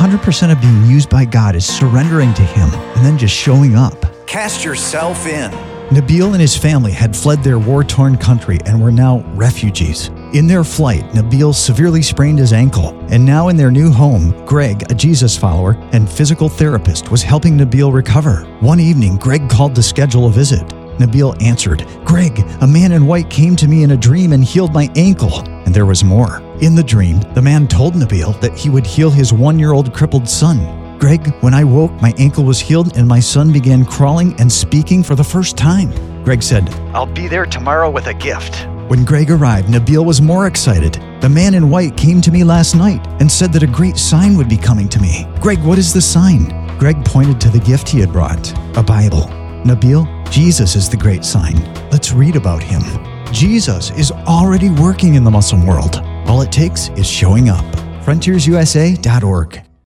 100% of being used by God is surrendering to Him and then just showing up. Cast yourself in. Nabil and his family had fled their war torn country and were now refugees. In their flight, Nabil severely sprained his ankle, and now in their new home, Greg, a Jesus follower and physical therapist, was helping Nabil recover. One evening, Greg called to schedule a visit. Nabil answered, Greg, a man in white came to me in a dream and healed my ankle. And there was more. In the dream, the man told Nabil that he would heal his one year old crippled son. Greg, when I woke, my ankle was healed and my son began crawling and speaking for the first time. Greg said, I'll be there tomorrow with a gift. When Greg arrived, Nabil was more excited. The man in white came to me last night and said that a great sign would be coming to me. Greg, what is the sign? Greg pointed to the gift he had brought a Bible. Nabil, Jesus is the great sign. Let's read about him. Jesus is already working in the Muslim world. All it takes is showing up. FrontiersUSA.org.